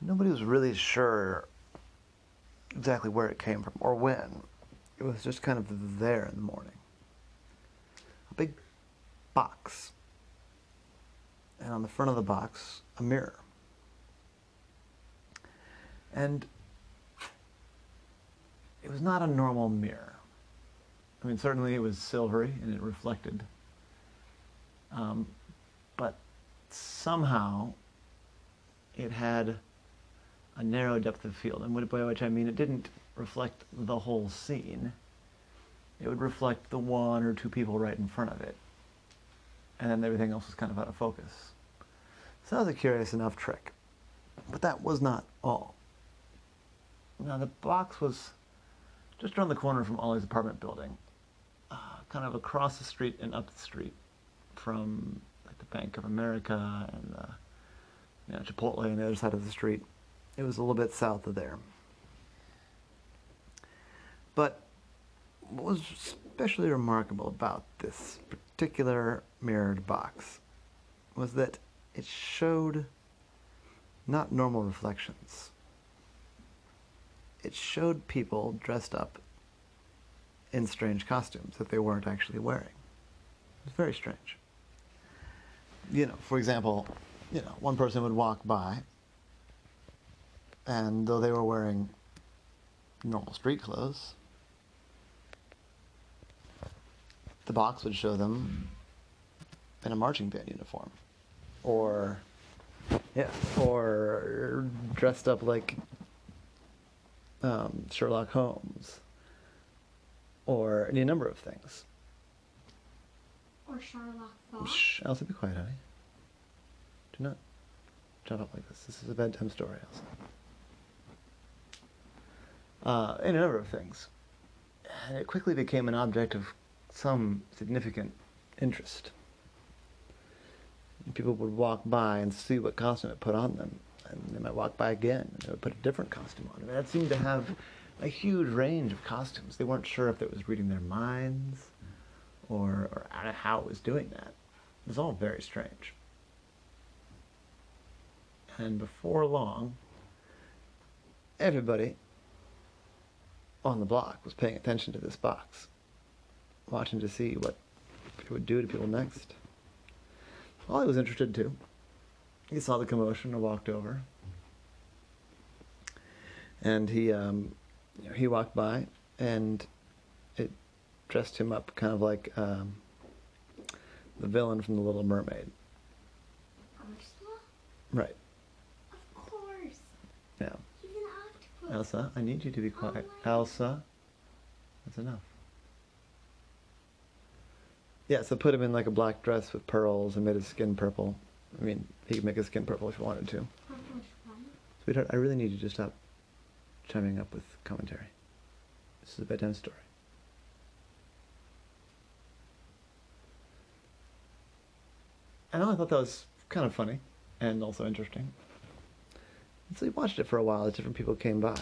Nobody was really sure exactly where it came from or when. It was just kind of there in the morning. A big box. And on the front of the box, a mirror. And it was not a normal mirror. I mean, certainly it was silvery and it reflected. Um, but somehow it had a narrow depth of field. And by which I mean it didn't reflect the whole scene. It would reflect the one or two people right in front of it. And then everything else was kind of out of focus. So that was a curious enough trick. But that was not all. Now the box was just around the corner from Ollie's apartment building, uh, kind of across the street and up the street from like the Bank of America and the you know, Chipotle on the other side of the street. It was a little bit south of there. But what was especially remarkable about this particular mirrored box was that it showed not normal reflections. It showed people dressed up in strange costumes that they weren't actually wearing. It was very strange. You know, for example, you know, one person would walk by, and though they were wearing normal street clothes, the box would show them in a marching band uniform, or yeah, or dressed up like um, Sherlock Holmes, or any number of things. Or Sherlock Fox. Shh, Elsa, be quiet, honey. Do not jump up like this. This is a bedtime story, Elsa. Uh, a number of things. And it quickly became an object of some significant interest. And people would walk by and see what costume it put on them. And they might walk by again and they would put a different costume on. And that seemed to have a huge range of costumes. They weren't sure if it was reading their minds or, or how it was doing that. It was all very strange. And before long, everybody on the block was paying attention to this box, watching to see what it would do to people next. Well, he was interested too. He saw the commotion and walked over. And he, um, you know, he walked by, and it dressed him up kind of like um, the villain from The Little Mermaid. Ursula? Right. Of course. Yeah. He's an octopus. Elsa, I need you to be quiet. Elsa, that's enough. Yeah, so put him in like a black dress with pearls and made his skin purple. I mean, he could make his skin purple if he wanted to. Sweetheart, I really need you to stop chiming up with commentary. This is a bedtime story. And I thought that was kind of funny and also interesting. And so he watched it for a while as different people came by.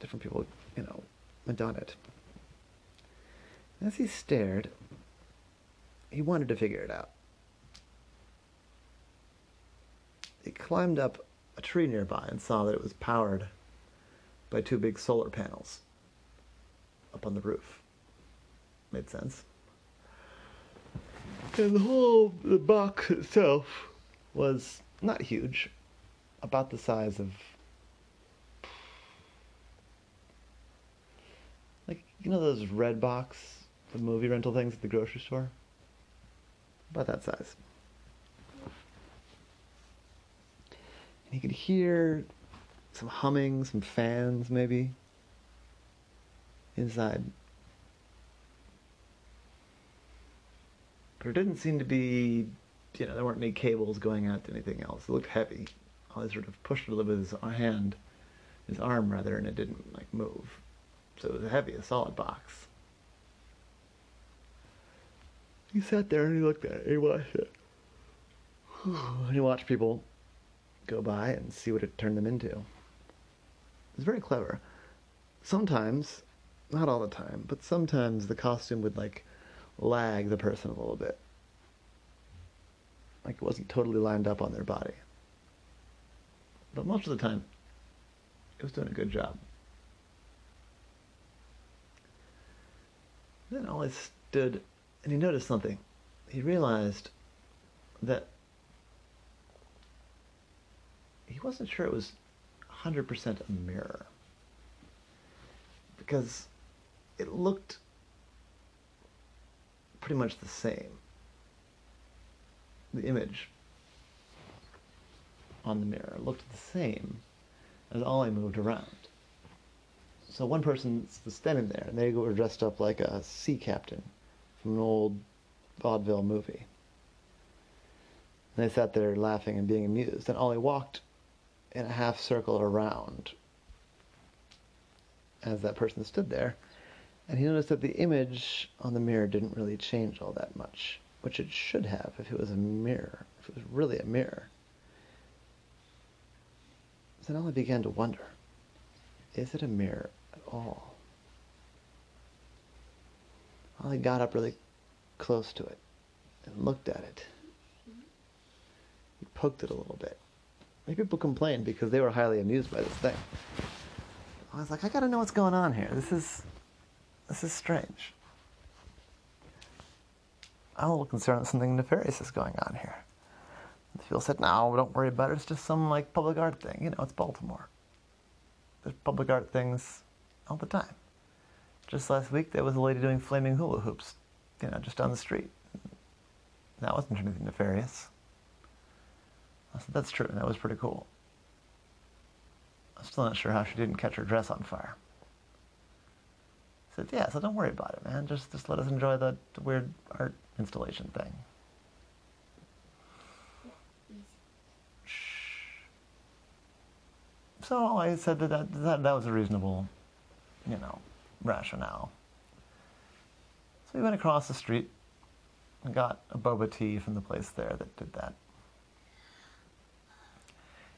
Different people, you know, went on it. And as he stared, he wanted to figure it out. He climbed up a tree nearby and saw that it was powered by two big solar panels up on the roof. Made sense. And the whole the box itself was not huge, about the size of like you know those Redbox, the movie rental things at the grocery store. About that size. And he could hear some humming, some fans maybe inside. But it didn't seem to be, you know, there weren't any cables going out to anything else. It looked heavy. I sort of pushed it a little bit with his hand, his arm rather, and it didn't like move. So it was a heavy, a solid box. He sat there and he looked at it. He watched it. And he watched people go by and see what it turned them into. It was very clever. Sometimes, not all the time, but sometimes the costume would like lag the person a little bit. Like it wasn't totally lined up on their body. But most of the time, It was doing a good job. Then Ollie stood and he noticed something. He realized that he wasn't sure it was 100% a mirror. Because it looked pretty much the same. The image on the mirror looked the same as Ollie moved around. So one person was standing there, and they were dressed up like a sea captain from an old vaudeville movie. And they sat there laughing and being amused, and Ollie walked in a half circle around as that person stood there, and he noticed that the image on the mirror didn't really change all that much, which it should have if it was a mirror, if it was really a mirror. Then Ollie began to wonder, is it a mirror at all? Ollie got up really close to it and looked at it. He poked it a little bit. Maybe people complained because they were highly amused by this thing. I was like, I gotta know what's going on here. This is this is strange. I'm a little concerned that something nefarious is going on here. People said, no, don't worry about it. It's just some like public art thing. You know, it's Baltimore. There's public art things all the time. Just last week, there was a lady doing flaming hula hoops, you know, just down the street. That wasn't anything nefarious. I said, that's true. That was pretty cool. I'm still not sure how she didn't catch her dress on fire. I said, yeah, so don't worry about it, man. Just, just let us enjoy the weird art installation thing. So I said that that, that that was a reasonable, you know, rationale. So we went across the street and got a boba tea from the place there that did that.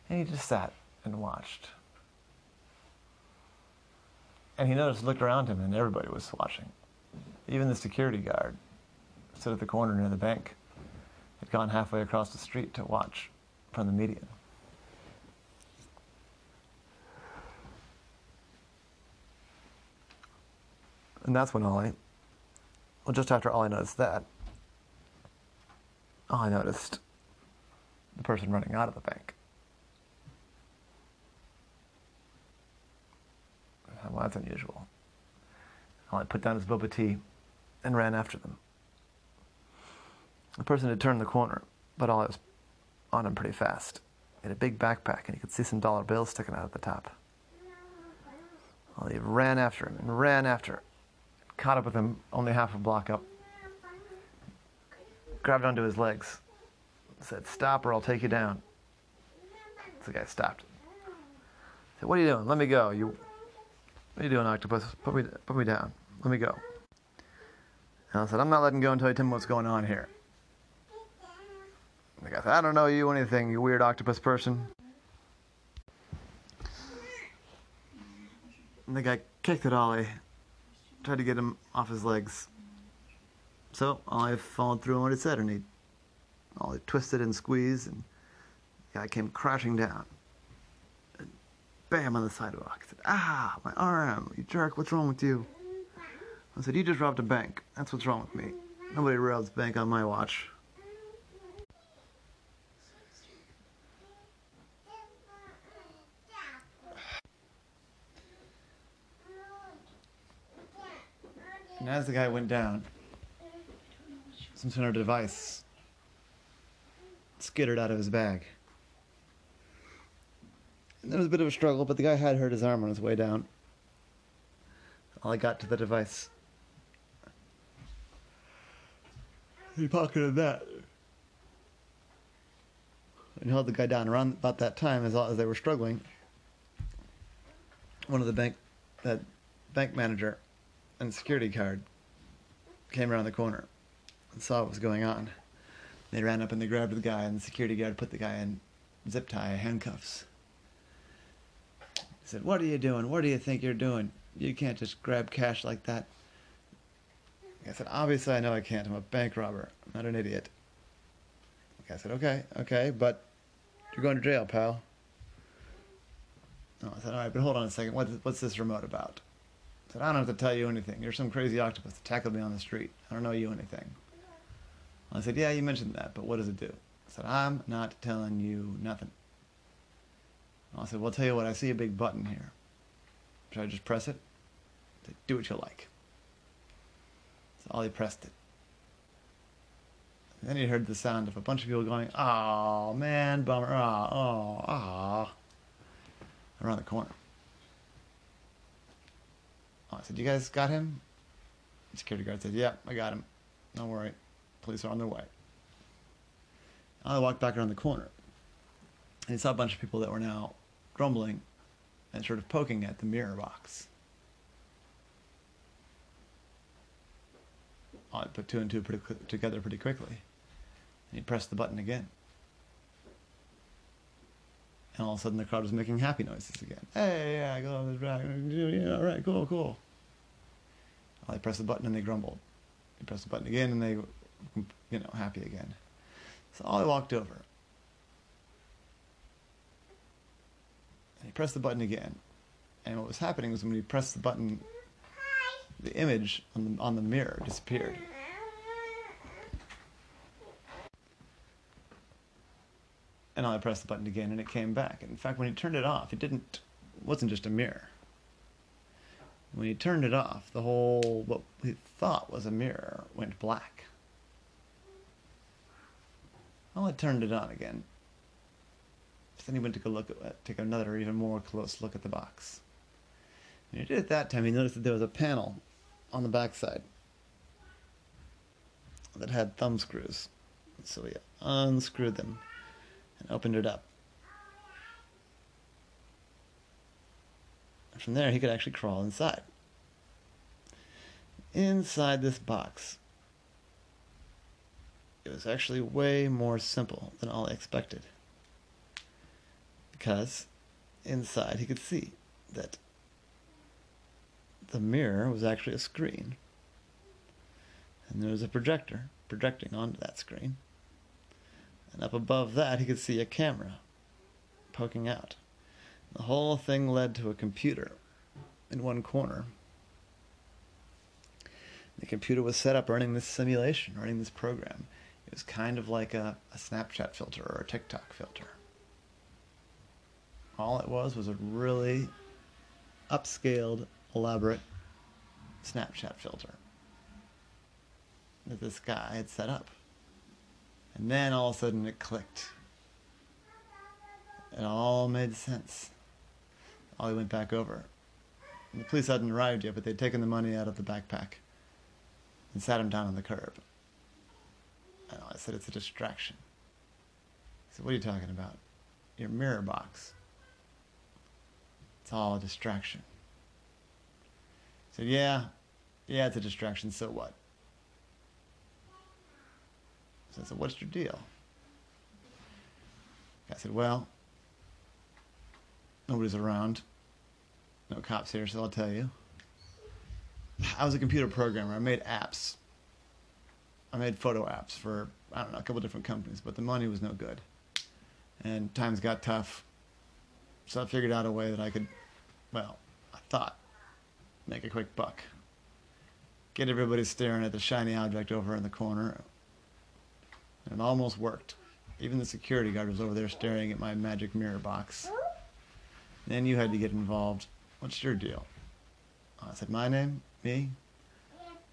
And he just sat and watched. And he noticed, looked around him, and everybody was watching. Even the security guard stood at the corner near the bank had gone halfway across the street to watch from the median. And that's when Ollie, well, just after Ollie noticed that, Ollie noticed the person running out of the bank. Well, that's unusual. Ollie put down his boba tea and ran after them. The person had turned the corner, but Ollie was on him pretty fast. He had a big backpack, and he could see some dollar bills sticking out at the top. Ollie ran after him and ran after, caught up with him only half a block up, grabbed onto his legs, said, Stop or I'll take you down. So the guy stopped. Said, What are you doing? Let me go. You, what are you doing, octopus? Put me, put me down. Let me go. And I said, I'm not letting go until you tell me what's going on here. The guy said, I don't know you anything, you weird octopus person. And the guy kicked at Ollie, tried to get him off his legs. So I followed through on what he said, and he Ollie twisted and squeezed, and the guy came crashing down. And bam on the sidewalk. I said, Ah, my arm, you jerk, what's wrong with you? I said, You just robbed a bank. That's what's wrong with me. Nobody robs a bank on my watch. And as the guy went down, some sort of device skittered out of his bag. And there was a bit of a struggle, but the guy had hurt his arm on his way down. Ollie got to the device. He pocketed that. And held the guy down around about that time as, as they were struggling. One of the bank, that bank manager and security guard came around the corner and saw what was going on. They ran up and they grabbed the guy, and the security guard put the guy in zip tie handcuffs. He said, What are you doing? What do you think you're doing? You can't just grab cash like that. I said, Obviously, I know I can't. I'm a bank robber. I'm not an idiot. I said, Okay, okay, but you're going to jail, pal. No, I said, all right, but hold on a second. What, what's this remote about? Said, I don't have to tell you anything. You're some crazy octopus that tackled me on the street. I don't know you anything. I said, yeah, you mentioned that, but what does it do? I said, I'm not telling you nothing. I said, well, I'll tell you what. I see a big button here. Should I just press it? I said, do what you like. So Ollie pressed it. Then he heard the sound of a bunch of people going, "Oh man, bummer! Oh, oh, ah!" Around the corner. Oh, I said, "You guys got him?" Security guard said, "Yep, I got him. Don't worry, police are on their way." I walked back around the corner, and he saw a bunch of people that were now grumbling and sort of poking at the mirror box. I put two and two pretty together pretty quickly. And he pressed the button again. And all of a sudden the crowd was making happy noises again. Hey, yeah, I go on this track. Yeah, all right, cool, cool. Well, they pressed the button and they grumbled. He pressed the button again and they, you know, happy again. So Ollie walked over. And he pressed the button again. And what was happening was when he pressed the button, the image on the, on the mirror disappeared. And I pressed the button again, and it came back. In fact, when he turned it off, it didn't. Wasn't just a mirror. When he turned it off, the whole what he thought was a mirror went black. Well, I turned it on again. Then he went to go look at, take another, even more close look at the box. And he did it that time. He noticed that there was a panel on the backside that had thumb screws. So he unscrewed them and opened it up. From there, he could actually crawl inside. Inside this box, it was actually way more simple than Ollie expected. Because inside, he could see that the mirror was actually a screen. And there was a projector projecting onto that screen. And up above that, he could see a camera poking out. The whole thing led to a computer in one corner. The computer was set up running this simulation, running this program. It was kind of like a, a Snapchat filter or a TikTok filter. All it was was a really upscaled, elaborate Snapchat filter that this guy had set up. And then all of a sudden it clicked. It all made sense. Ollie went back over. And the police hadn't arrived yet, but they'd taken the money out of the backpack and sat him down on the curb. And I said, It's a distraction. He said, What are you talking about? Your mirror box. It's all a distraction. I said, Yeah, yeah, it's a distraction, so what? So I said, What's your deal? I said, Well, nobody's around. No cops here, so I'll tell you. I was a computer programmer. I made apps. I made photo apps for, I don't know, a couple different companies, but the money was no good. And times got tough. So I figured out a way that I could, well, I thought, make a quick buck. Get everybody staring at the shiny object over in the corner. And it almost worked. Even the security guard was over there staring at my magic mirror box. Then you had to get involved. What's your deal? I said, My name? Me?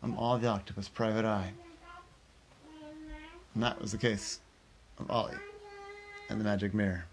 I'm Ollie the Octopus Private Eye. And that was the case of Ollie and the magic mirror.